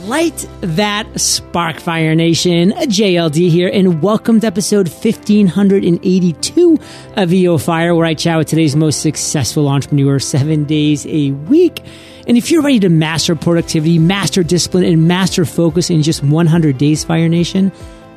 Light that spark, Fire Nation. JLD here, and welcome to episode 1582 of EO Fire, where I chat with today's most successful entrepreneur seven days a week. And if you're ready to master productivity, master discipline, and master focus in just 100 days, Fire Nation,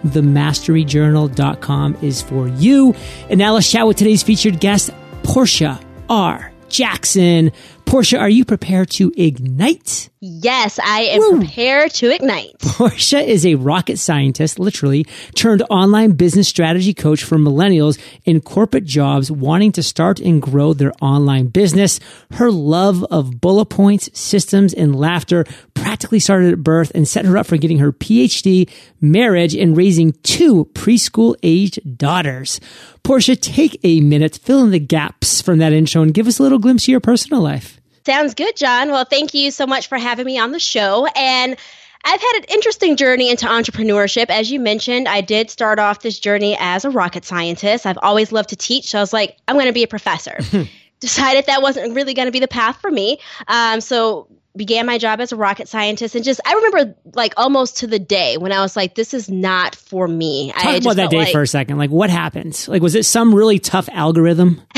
themasteryjournal.com is for you. And now let's chat with today's featured guest, Portia R. Jackson. Portia, are you prepared to ignite? Yes, I am Woo. prepared to ignite. Portia is a rocket scientist, literally, turned online business strategy coach for millennials in corporate jobs wanting to start and grow their online business. Her love of bullet points, systems, and laughter practically started at birth and set her up for getting her PhD, marriage, and raising two preschool aged daughters. Portia, take a minute, fill in the gaps from that intro, and give us a little glimpse of your personal life. Sounds good, John. Well, thank you so much for having me on the show. And I've had an interesting journey into entrepreneurship. As you mentioned, I did start off this journey as a rocket scientist. I've always loved to teach, so I was like, I'm going to be a professor. Decided that wasn't really going to be the path for me. Um, so began my job as a rocket scientist and just I remember like almost to the day when I was like, this is not for me. Talk I about that day like, for a second. Like what happened? Like was it some really tough algorithm?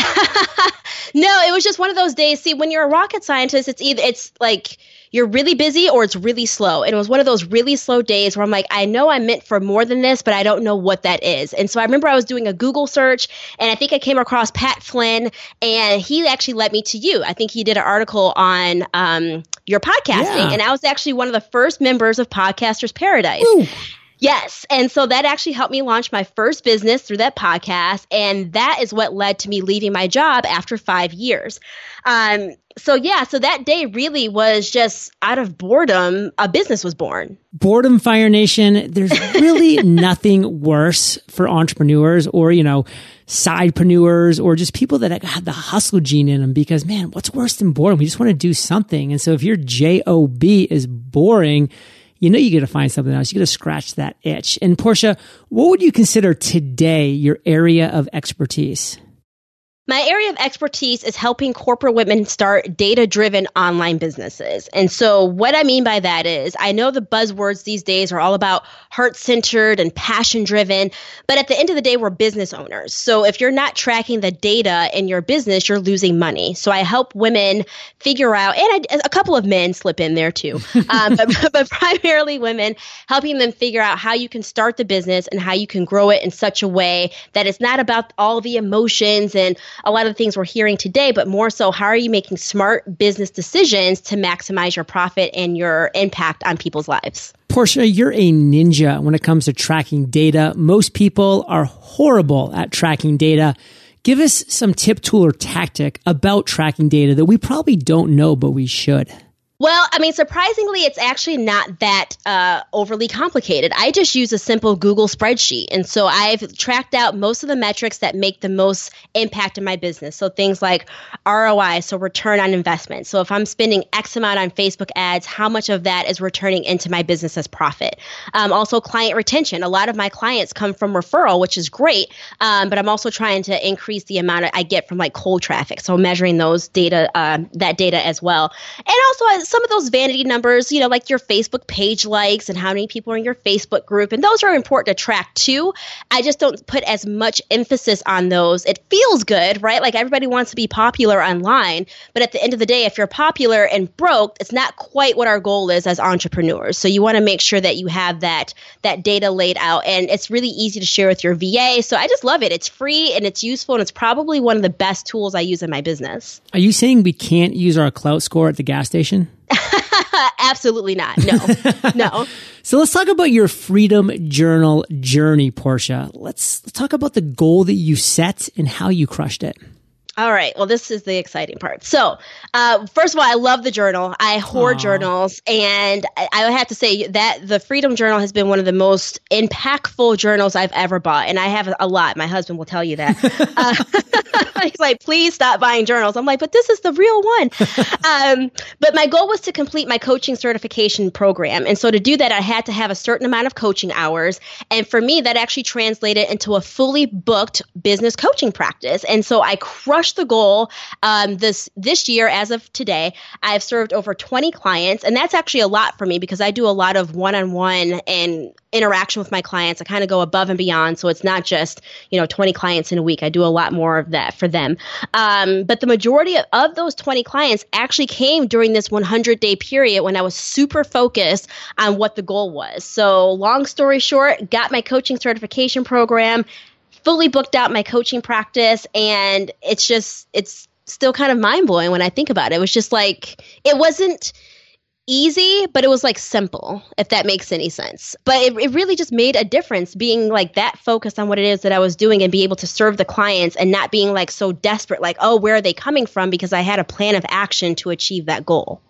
No, it was just one of those days. See, when you're a rocket scientist, it's either it's like you're really busy or it's really slow. And it was one of those really slow days where I'm like, I know I'm meant for more than this, but I don't know what that is. And so I remember I was doing a Google search and I think I came across Pat Flynn and he actually led me to you. I think he did an article on um, your podcasting. Yeah. And I was actually one of the first members of Podcasters Paradise. Ooh. Yes. And so that actually helped me launch my first business through that podcast. And that is what led to me leaving my job after five years. Um, so yeah, so that day really was just out of boredom, a business was born. Boredom Fire Nation, there's really nothing worse for entrepreneurs or, you know, sidepreneurs or just people that have the hustle gene in them because man, what's worse than boredom? We just want to do something. And so if your job is boring, you know you got to find something else. You got to scratch that itch. And Portia, what would you consider today your area of expertise? My area of expertise is helping corporate women start data driven online businesses. And so, what I mean by that is, I know the buzzwords these days are all about heart centered and passion driven, but at the end of the day, we're business owners. So, if you're not tracking the data in your business, you're losing money. So, I help women figure out, and I, a couple of men slip in there too, um, but, but primarily women, helping them figure out how you can start the business and how you can grow it in such a way that it's not about all the emotions and a lot of the things we're hearing today, but more so, how are you making smart business decisions to maximize your profit and your impact on people's lives? Portia, you're a ninja when it comes to tracking data. Most people are horrible at tracking data. Give us some tip, tool, or tactic about tracking data that we probably don't know, but we should. Well, I mean, surprisingly, it's actually not that uh, overly complicated. I just use a simple Google spreadsheet. And so I've tracked out most of the metrics that make the most impact in my business. So things like ROI, so return on investment. So if I'm spending X amount on Facebook ads, how much of that is returning into my business as profit? Um, also, client retention. A lot of my clients come from referral, which is great. Um, but I'm also trying to increase the amount I get from like cold traffic. So measuring those data, uh, that data as well. And also, some of those vanity numbers, you know, like your Facebook page likes and how many people are in your Facebook group, and those are important to track too. I just don't put as much emphasis on those. It feels good, right? Like everybody wants to be popular online, but at the end of the day, if you're popular and broke, it's not quite what our goal is as entrepreneurs. So you want to make sure that you have that that data laid out, and it's really easy to share with your VA. So I just love it. It's free and it's useful, and it's probably one of the best tools I use in my business. Are you saying we can't use our Klout score at the gas station? Absolutely not. No, no. so let's talk about your Freedom Journal journey, Portia. Let's, let's talk about the goal that you set and how you crushed it. All right. Well, this is the exciting part. So, uh, first of all, I love the journal. I hoard Aww. journals, and I, I have to say that the Freedom Journal has been one of the most impactful journals I've ever bought, and I have a lot. My husband will tell you that. uh, He's like, please stop buying journals. I'm like, but this is the real one. um, but my goal was to complete my coaching certification program. And so to do that, I had to have a certain amount of coaching hours. And for me, that actually translated into a fully booked business coaching practice. And so I crushed the goal um, this this year. As of today, I've served over 20 clients, and that's actually a lot for me because I do a lot of one-on-one and interaction with my clients. I kind of go above and beyond. So it's not just, you know, 20 clients in a week. I do a lot more of that for them. Um, but the majority of, of those 20 clients actually came during this 100 day period when I was super focused on what the goal was. So long story short, got my coaching certification program, fully booked out my coaching practice. And it's just, it's still kind of mind blowing when I think about it. It was just like, it wasn't, easy, but it was like simple, if that makes any sense. But it, it really just made a difference being like that focused on what it is that I was doing and be able to serve the clients and not being like so desperate, like, oh, where are they coming from? Because I had a plan of action to achieve that goal.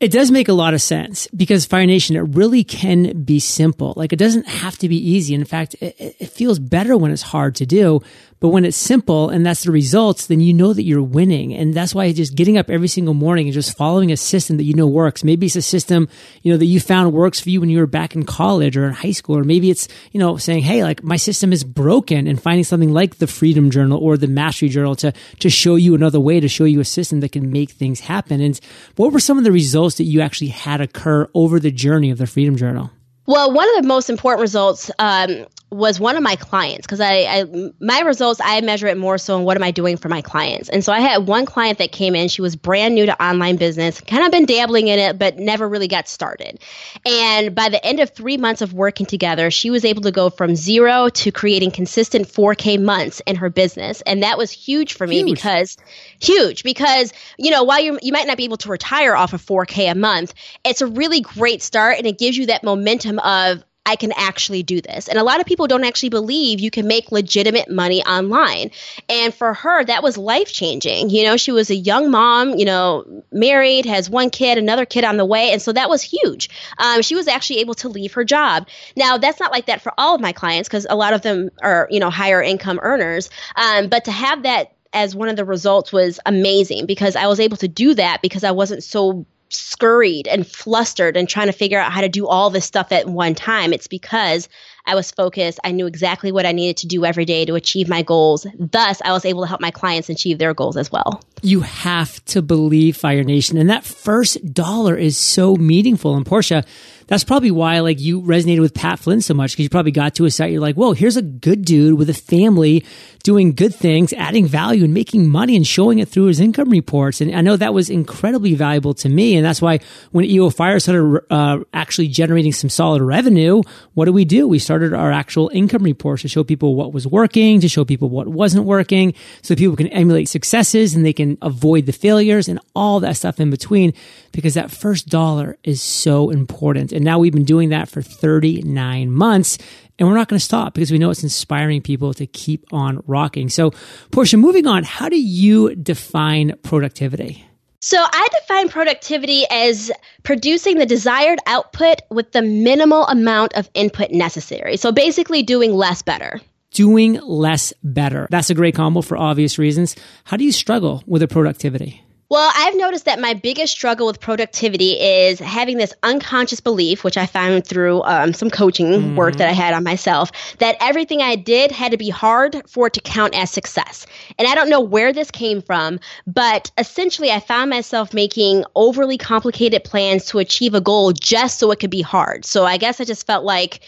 It does make a lot of sense because Fire Nation, it really can be simple. Like it doesn't have to be easy. In fact, it, it feels better when it's hard to do. But when it's simple and that's the results, then you know that you're winning. And that's why just getting up every single morning and just following a system that you know works. Maybe it's a system, you know, that you found works for you when you were back in college or in high school. Or maybe it's, you know, saying, Hey, like my system is broken and finding something like the Freedom Journal or the Mastery Journal to, to show you another way to show you a system that can make things happen. And what were some of the results that you actually had occur over the journey of the Freedom Journal? Well, one of the most important results um, was one of my clients because I, I, my results I measure it more so in what am I doing for my clients. And so I had one client that came in. She was brand new to online business, kind of been dabbling in it, but never really got started. And by the end of three months of working together, she was able to go from zero to creating consistent 4K months in her business, and that was huge for me huge. because huge because you know while you you might not be able to retire off of 4K a month, it's a really great start, and it gives you that momentum of I can actually do this. And a lot of people don't actually believe you can make legitimate money online. And for her, that was life changing. You know, she was a young mom, you know, married, has one kid, another kid on the way. And so that was huge. Um, she was actually able to leave her job. Now, that's not like that for all of my clients because a lot of them are, you know, higher income earners. Um, but to have that as one of the results was amazing because I was able to do that because I wasn't so scurried and flustered and trying to figure out how to do all this stuff at one time. It's because I was focused. I knew exactly what I needed to do every day to achieve my goals. Thus, I was able to help my clients achieve their goals as well. You have to believe Fire Nation. And that first dollar is so meaningful. And Portia, that's probably why like you resonated with Pat Flynn so much because you probably got to a site. You're like, whoa, here's a good dude with a family doing good things, adding value and making money and showing it through his income reports. And I know that was incredibly valuable to me. And that's why when EO Fire started uh, actually generating some solid revenue, what do we do? We started our actual income reports to show people what was working, to show people what wasn't working, so people can emulate successes and they can avoid the failures and all that stuff in between because that first dollar is so important. And now we've been doing that for 39 months. And we're not going to stop because we know it's inspiring people to keep on rocking. So, Portia, moving on, how do you define productivity? So, I define productivity as producing the desired output with the minimal amount of input necessary. So, basically, doing less better. Doing less better. That's a great combo for obvious reasons. How do you struggle with the productivity? Well, I've noticed that my biggest struggle with productivity is having this unconscious belief, which I found through um, some coaching mm-hmm. work that I had on myself, that everything I did had to be hard for it to count as success. And I don't know where this came from, but essentially I found myself making overly complicated plans to achieve a goal just so it could be hard. So I guess I just felt like,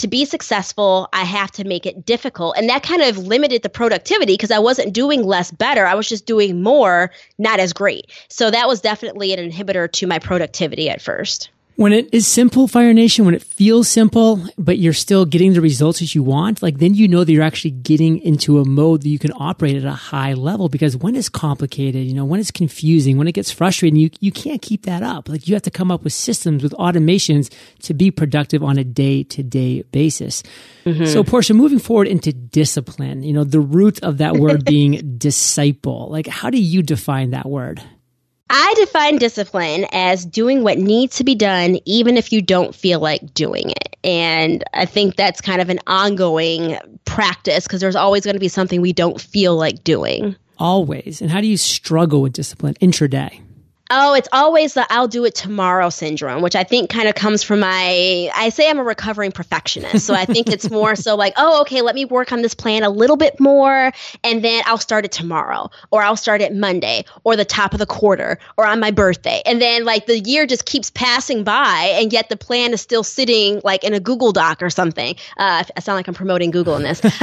to be successful, I have to make it difficult. And that kind of limited the productivity because I wasn't doing less better. I was just doing more, not as great. So that was definitely an inhibitor to my productivity at first. When it is simple, Fire Nation, when it feels simple, but you're still getting the results that you want, like then you know that you're actually getting into a mode that you can operate at a high level. Because when it's complicated, you know, when it's confusing, when it gets frustrating, you, you can't keep that up. Like you have to come up with systems, with automations to be productive on a day to day basis. Mm-hmm. So, Portia, moving forward into discipline, you know, the root of that word being disciple, like how do you define that word? I define discipline as doing what needs to be done, even if you don't feel like doing it. And I think that's kind of an ongoing practice because there's always going to be something we don't feel like doing. always? And how do you struggle with discipline intraday? Oh, it's always the I'll do it tomorrow syndrome, which I think kind of comes from my, I say I'm a recovering perfectionist. So I think it's more so like, oh, okay, let me work on this plan a little bit more and then I'll start it tomorrow or I'll start it Monday or the top of the quarter or on my birthday. And then like the year just keeps passing by and yet the plan is still sitting like in a Google Doc or something. Uh, I sound like I'm promoting Google in this.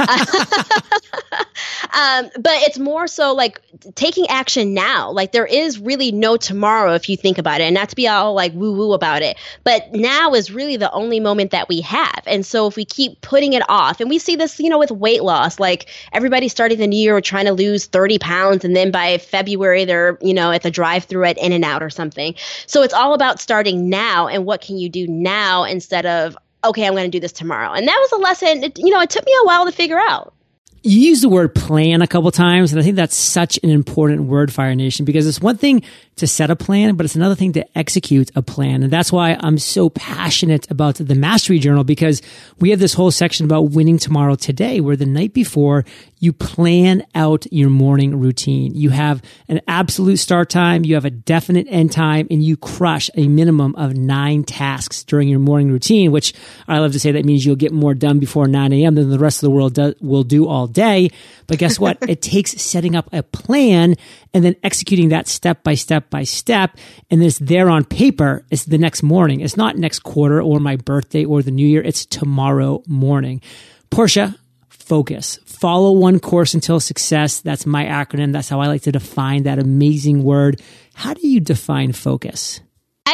um, but it's more so like taking action now. Like there is really no tomorrow tomorrow if you think about it. And not to be all like woo woo about it but now is really the only moment that we have. And so if we keep putting it off and we see this you know with weight loss like everybody starting the new year trying to lose 30 pounds and then by february they're you know at the drive through at in and out or something. So it's all about starting now and what can you do now instead of okay i'm going to do this tomorrow and that was a lesson. It, you know it took me a while to figure out you use the word plan a couple times, and I think that's such an important word, Fire Nation, because it's one thing to set a plan, but it's another thing to execute a plan. And that's why I'm so passionate about the Mastery Journal because we have this whole section about winning tomorrow today, where the night before you plan out your morning routine. You have an absolute start time, you have a definite end time, and you crush a minimum of nine tasks during your morning routine, which I love to say that means you'll get more done before 9 a.m. than the rest of the world do, will do all day. But guess what? it takes setting up a plan and then executing that step by step by step. And it's there on paper. It's the next morning. It's not next quarter or my birthday or the new year. It's tomorrow morning. Portia, focus. Follow one course until success. That's my acronym. That's how I like to define that amazing word. How do you define focus?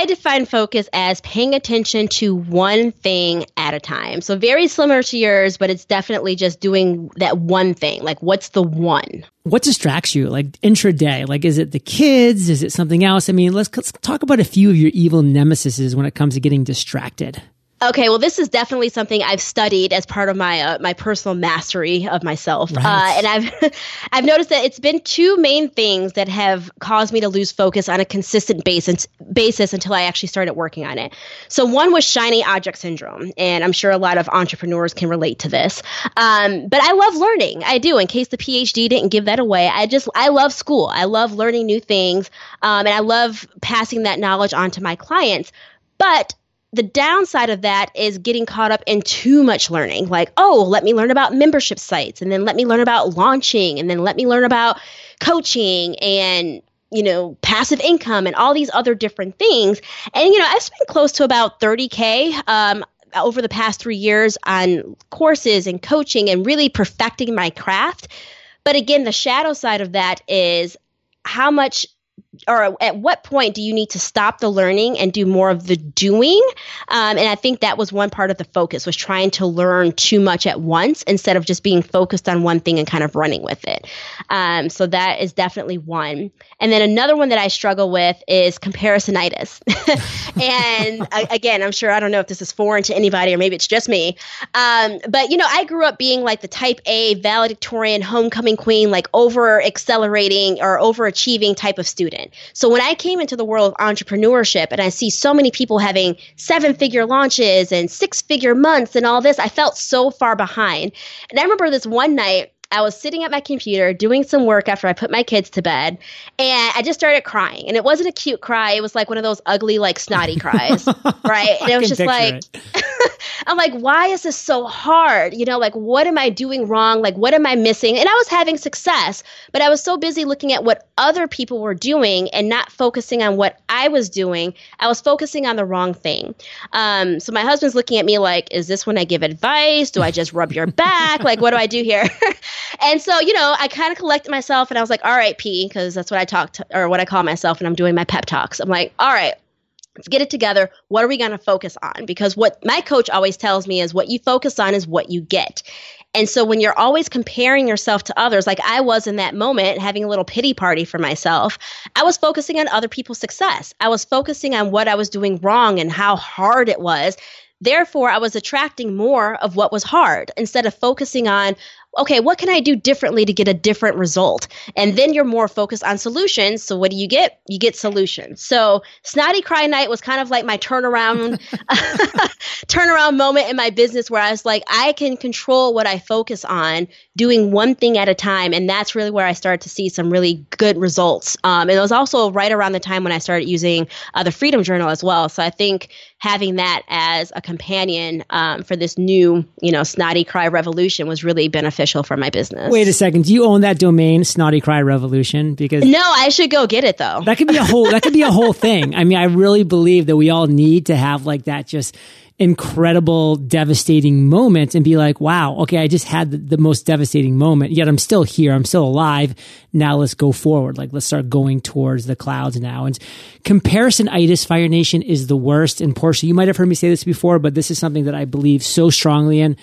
Define focus as paying attention to one thing at a time. So very similar to yours, but it's definitely just doing that one thing. Like what's the one? What distracts you? Like intraday? Like is it the kids? Is it something else? I mean, let's, let's talk about a few of your evil nemesises when it comes to getting distracted. Okay, well, this is definitely something I've studied as part of my uh, my personal mastery of myself, right. uh, and I've I've noticed that it's been two main things that have caused me to lose focus on a consistent basis basis until I actually started working on it. So one was shiny object syndrome, and I'm sure a lot of entrepreneurs can relate to this. Um, but I love learning. I do. In case the PhD didn't give that away, I just I love school. I love learning new things, um, and I love passing that knowledge on to my clients. But the downside of that is getting caught up in too much learning. Like, oh, let me learn about membership sites, and then let me learn about launching, and then let me learn about coaching and you know, passive income and all these other different things. And, you know, I've spent close to about 30K um, over the past three years on courses and coaching and really perfecting my craft. But again, the shadow side of that is how much or at what point do you need to stop the learning and do more of the doing? Um, and i think that was one part of the focus was trying to learn too much at once instead of just being focused on one thing and kind of running with it. Um, so that is definitely one. And then another one that i struggle with is comparisonitis. And again i'm sure i don't know if this is foreign to anybody or maybe it's just me. Um, but you know i grew up being like the type a valedictorian homecoming queen like over accelerating or overachieving type of student So when I came into the world of entrepreneurship and I see so many people having seven figure launches and six figure months and all this, I felt so far behind. And I remember this one night, I was sitting at my computer doing some work after I put my kids to bed, and I just started crying. And it wasn't a cute cry; it was like one of those ugly, like snotty cries, right? And it was just like, I'm like, why is this so hard? You know, like, what am I doing wrong? Like, what am I missing? And I was having success, but I was so busy looking at what other people were doing and not focusing on what I was doing. I was focusing on the wrong thing. Um, so my husband's looking at me like, is this when I give advice? Do I just rub your back? Like, what do I do here? and so, you know, I kind of collected myself and I was like, all right, P, because that's what I talk to, or what I call myself when I'm doing my pep talks. I'm like, all right, let's get it together. What are we going to focus on? Because what my coach always tells me is what you focus on is what you get. And so when you're always comparing yourself to others, like I was in that moment, having a little pity party for myself, I was focusing on other people's success. I was focusing on what I was doing wrong and how hard it was. Therefore, I was attracting more of what was hard instead of focusing on okay, what can I do differently to get a different result? And then you're more focused on solutions. So what do you get? You get solutions. So Snotty Cry Night was kind of like my turnaround turnaround moment in my business where I was like, I can control what I focus on doing one thing at a time. And that's really where I started to see some really good results. Um, and it was also right around the time when I started using uh, the Freedom Journal as well. So I think having that as a companion um, for this new, you know, Snotty Cry Revolution was really beneficial for my business. Wait a second. Do you own that domain, Snotty Cry Revolution? Because no, I should go get it though. That could be a whole. that could be a whole thing. I mean, I really believe that we all need to have like that. Just incredible, devastating moment and be like, wow, okay, I just had the, the, most devastating moment, yet I'm still here. I'm still alive. Now let's go forward. Like, let's start going towards the clouds now. And comparison comparisonitis, Fire Nation, is the worst. And Portia, you might have heard me say this before, but this is something that I believe so strongly in.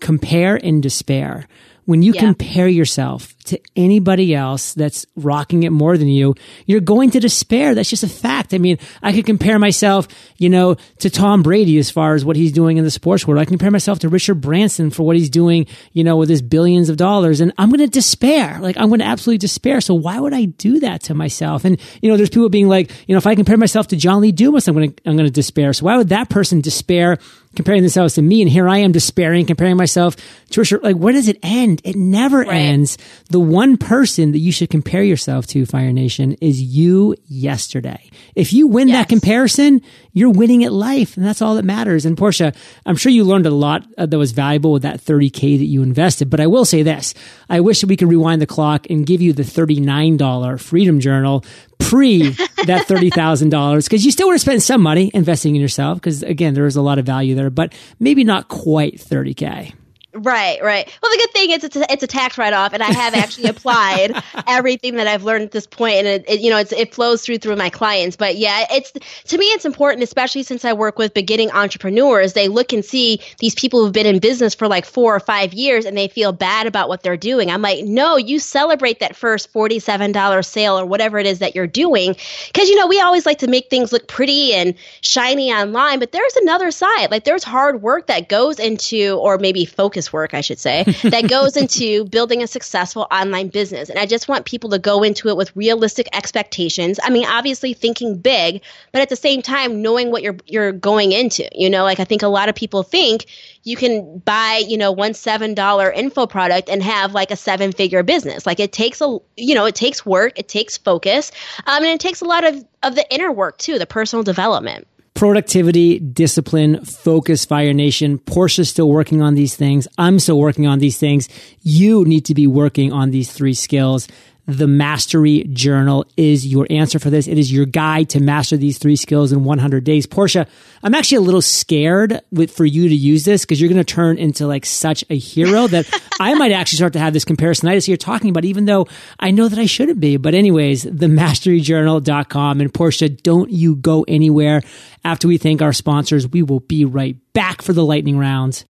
Compare and despair when you yeah. compare yourself to anybody else that's rocking it more than you, you're going to despair. That's just a fact. I mean, I could compare myself, you know, to Tom Brady as far as what he's doing in the sports world. I can compare myself to Richard Branson for what he's doing, you know, with his billions of dollars. And I'm going to despair. Like, I'm going to absolutely despair. So why would I do that to myself? And, you know, there's people being like, you know, if I compare myself to John Lee Dumas, I'm going to, I'm going to despair. So why would that person despair comparing themselves to me, and here I am despairing, comparing myself to Richard. Like, where does it end? It never right. ends. The one person that you should compare yourself to, Fire Nation, is you yesterday. If you win yes. that comparison, you're winning at life, and that's all that matters. And Portia, I'm sure you learned a lot uh, that was valuable with that 30k that you invested. But I will say this: I wish that we could rewind the clock and give you the $39 Freedom Journal pre that $30,000 because you still would have spent some money investing in yourself because again, there is a lot of value there, but maybe not quite 30K. Right, right. Well, the good thing is it's a, it's a tax write off, and I have actually applied everything that I've learned at this point, and it, it, you know it flows through through my clients. But yeah, it's to me it's important, especially since I work with beginning entrepreneurs. They look and see these people who've been in business for like four or five years, and they feel bad about what they're doing. I'm like, no, you celebrate that first forty seven dollar sale or whatever it is that you're doing, because you know we always like to make things look pretty and shiny online, but there's another side. Like there's hard work that goes into, or maybe focus work, I should say, that goes into building a successful online business. And I just want people to go into it with realistic expectations. I mean, obviously thinking big, but at the same time knowing what you're you're going into. You know, like I think a lot of people think you can buy, you know, one seven dollar info product and have like a seven figure business. Like it takes a you know, it takes work, it takes focus, um, and it takes a lot of of the inner work too, the personal development productivity, discipline, focus, Fire Nation. Portia's still working on these things. I'm still working on these things. You need to be working on these three skills the Mastery Journal is your answer for this. It is your guide to master these three skills in 100 days. Portia, I'm actually a little scared with, for you to use this because you're going to turn into like such a hero that I might actually start to have this comparisonitis you're talking about, even though I know that I shouldn't be. But anyways, themasteryjournal.com and Portia, don't you go anywhere. After we thank our sponsors, we will be right back for the lightning rounds.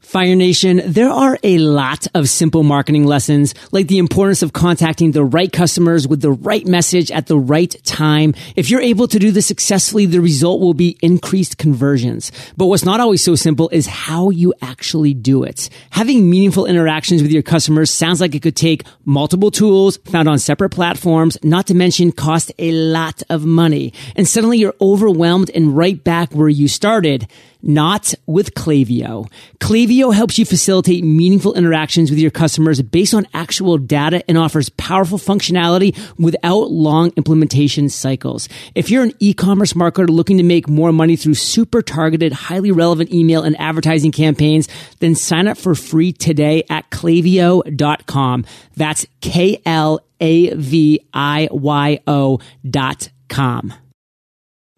Fire Nation, there are a lot of simple marketing lessons, like the importance of contacting the right customers with the right message at the right time. If you're able to do this successfully, the result will be increased conversions. But what's not always so simple is how you actually do it. Having meaningful interactions with your customers sounds like it could take multiple tools found on separate platforms, not to mention cost a lot of money. And suddenly you're overwhelmed and right back where you started not with Klaviyo. Klaviyo helps you facilitate meaningful interactions with your customers based on actual data and offers powerful functionality without long implementation cycles. If you're an e-commerce marketer looking to make more money through super targeted, highly relevant email and advertising campaigns, then sign up for free today at klaviyo.com. That's K L A V I Y O dot com.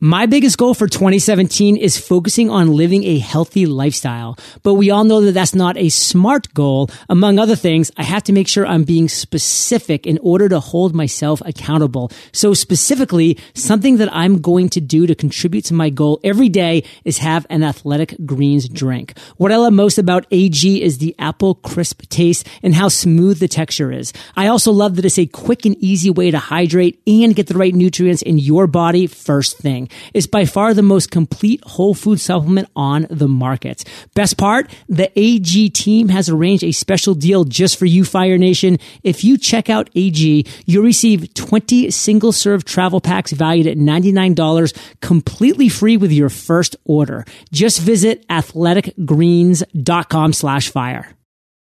My biggest goal for 2017 is focusing on living a healthy lifestyle. But we all know that that's not a smart goal. Among other things, I have to make sure I'm being specific in order to hold myself accountable. So specifically, something that I'm going to do to contribute to my goal every day is have an athletic greens drink. What I love most about AG is the apple crisp taste and how smooth the texture is. I also love that it's a quick and easy way to hydrate and get the right nutrients in your body first thing. Is by far the most complete whole food supplement on the market. Best part, the AG team has arranged a special deal just for you, Fire Nation. If you check out AG, you'll receive 20 single serve travel packs valued at $99 completely free with your first order. Just visit athleticgreens.com slash fire.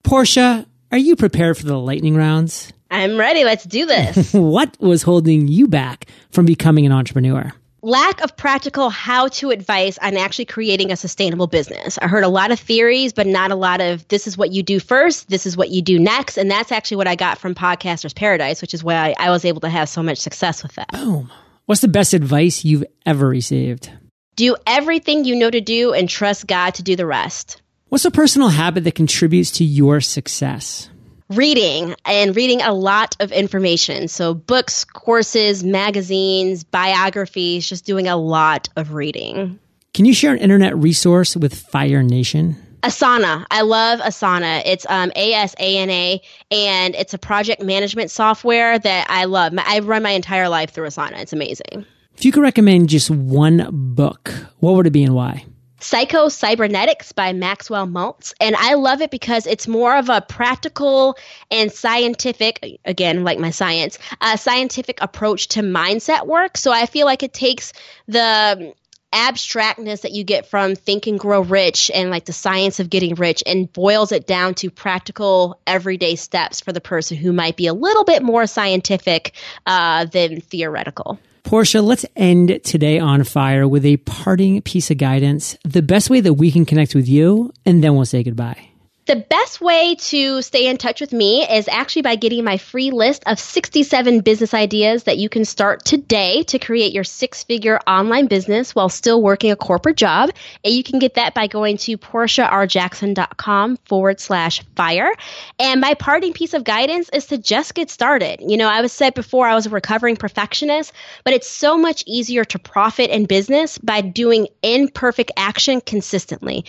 Portia, are you prepared for the lightning rounds? I'm ready. Let's do this. what was holding you back from becoming an entrepreneur? Lack of practical how to advice on actually creating a sustainable business. I heard a lot of theories, but not a lot of this is what you do first, this is what you do next. And that's actually what I got from Podcasters Paradise, which is why I, I was able to have so much success with that. Boom. What's the best advice you've ever received? Do everything you know to do and trust God to do the rest. What's a personal habit that contributes to your success? Reading and reading a lot of information. So, books, courses, magazines, biographies, just doing a lot of reading. Can you share an internet resource with Fire Nation? Asana. I love Asana. It's um, A S A N A, and it's a project management software that I love. I run my entire life through Asana. It's amazing. If you could recommend just one book, what would it be and why? Psycho Cybernetics by Maxwell Maltz. And I love it because it's more of a practical and scientific, again, like my science, a scientific approach to mindset work. So I feel like it takes the abstractness that you get from think and grow rich and like the science of getting rich and boils it down to practical everyday steps for the person who might be a little bit more scientific uh, than theoretical Portia, let's end today on fire with a parting piece of guidance, the best way that we can connect with you, and then we'll say goodbye. The best way to stay in touch with me is actually by getting my free list of 67 business ideas that you can start today to create your six figure online business while still working a corporate job. And you can get that by going to PortiaRJackson.com forward slash fire. And my parting piece of guidance is to just get started. You know, I was said before I was a recovering perfectionist, but it's so much easier to profit in business by doing imperfect action consistently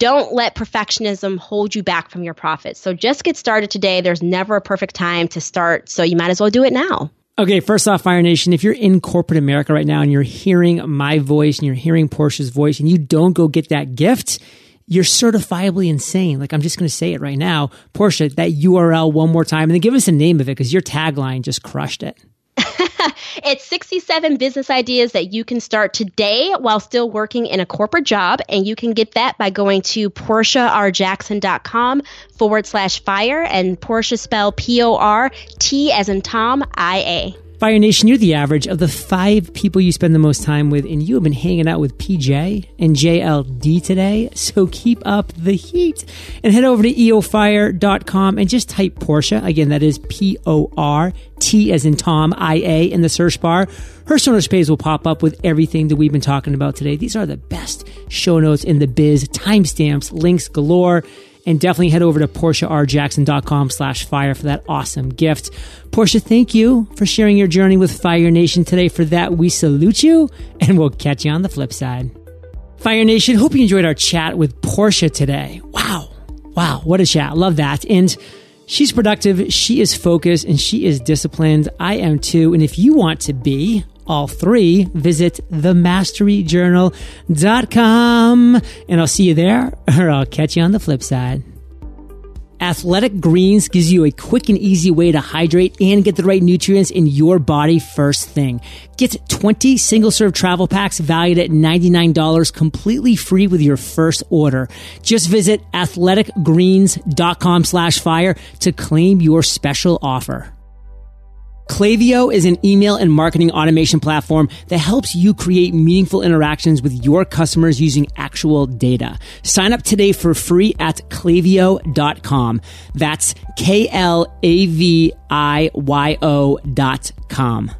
don't let perfectionism hold you back from your profits. So just get started today. There's never a perfect time to start, so you might as well do it now. Okay, first off, Fire Nation, if you're in corporate America right now and you're hearing my voice and you're hearing Portia's voice and you don't go get that gift, you're certifiably insane. Like I'm just going to say it right now. Portia, that URL one more time and then give us a name of it because your tagline just crushed it. it's 67 business ideas that you can start today while still working in a corporate job. And you can get that by going to PortiaRJackson.com forward slash fire and Portia spell P O R T as in Tom I A. Fire Nation, you're the average of the five people you spend the most time with, and you have been hanging out with PJ and JLD today. So keep up the heat and head over to eofire.com and just type Portia. Again, that is P O R T as in Tom, I A in the search bar. Her show notes page will pop up with everything that we've been talking about today. These are the best show notes in the biz, timestamps, links galore and definitely head over to PortiaRJackson.com slash fire for that awesome gift. Portia, thank you for sharing your journey with Fire Nation today. For that, we salute you and we'll catch you on the flip side. Fire Nation, hope you enjoyed our chat with Portia today. Wow. Wow. What a chat. Love that. And she's productive. She is focused and she is disciplined. I am too. And if you want to be, all three, visit themasteryjournal.com. And I'll see you there, or I'll catch you on the flip side. Athletic Greens gives you a quick and easy way to hydrate and get the right nutrients in your body first thing. Get 20 single serve travel packs valued at $99 completely free with your first order. Just visit athleticgreens.com slash fire to claim your special offer. Klaviyo is an email and marketing automation platform that helps you create meaningful interactions with your customers using actual data. Sign up today for free at klaviyo.com. That's K L A V I Y O dot com.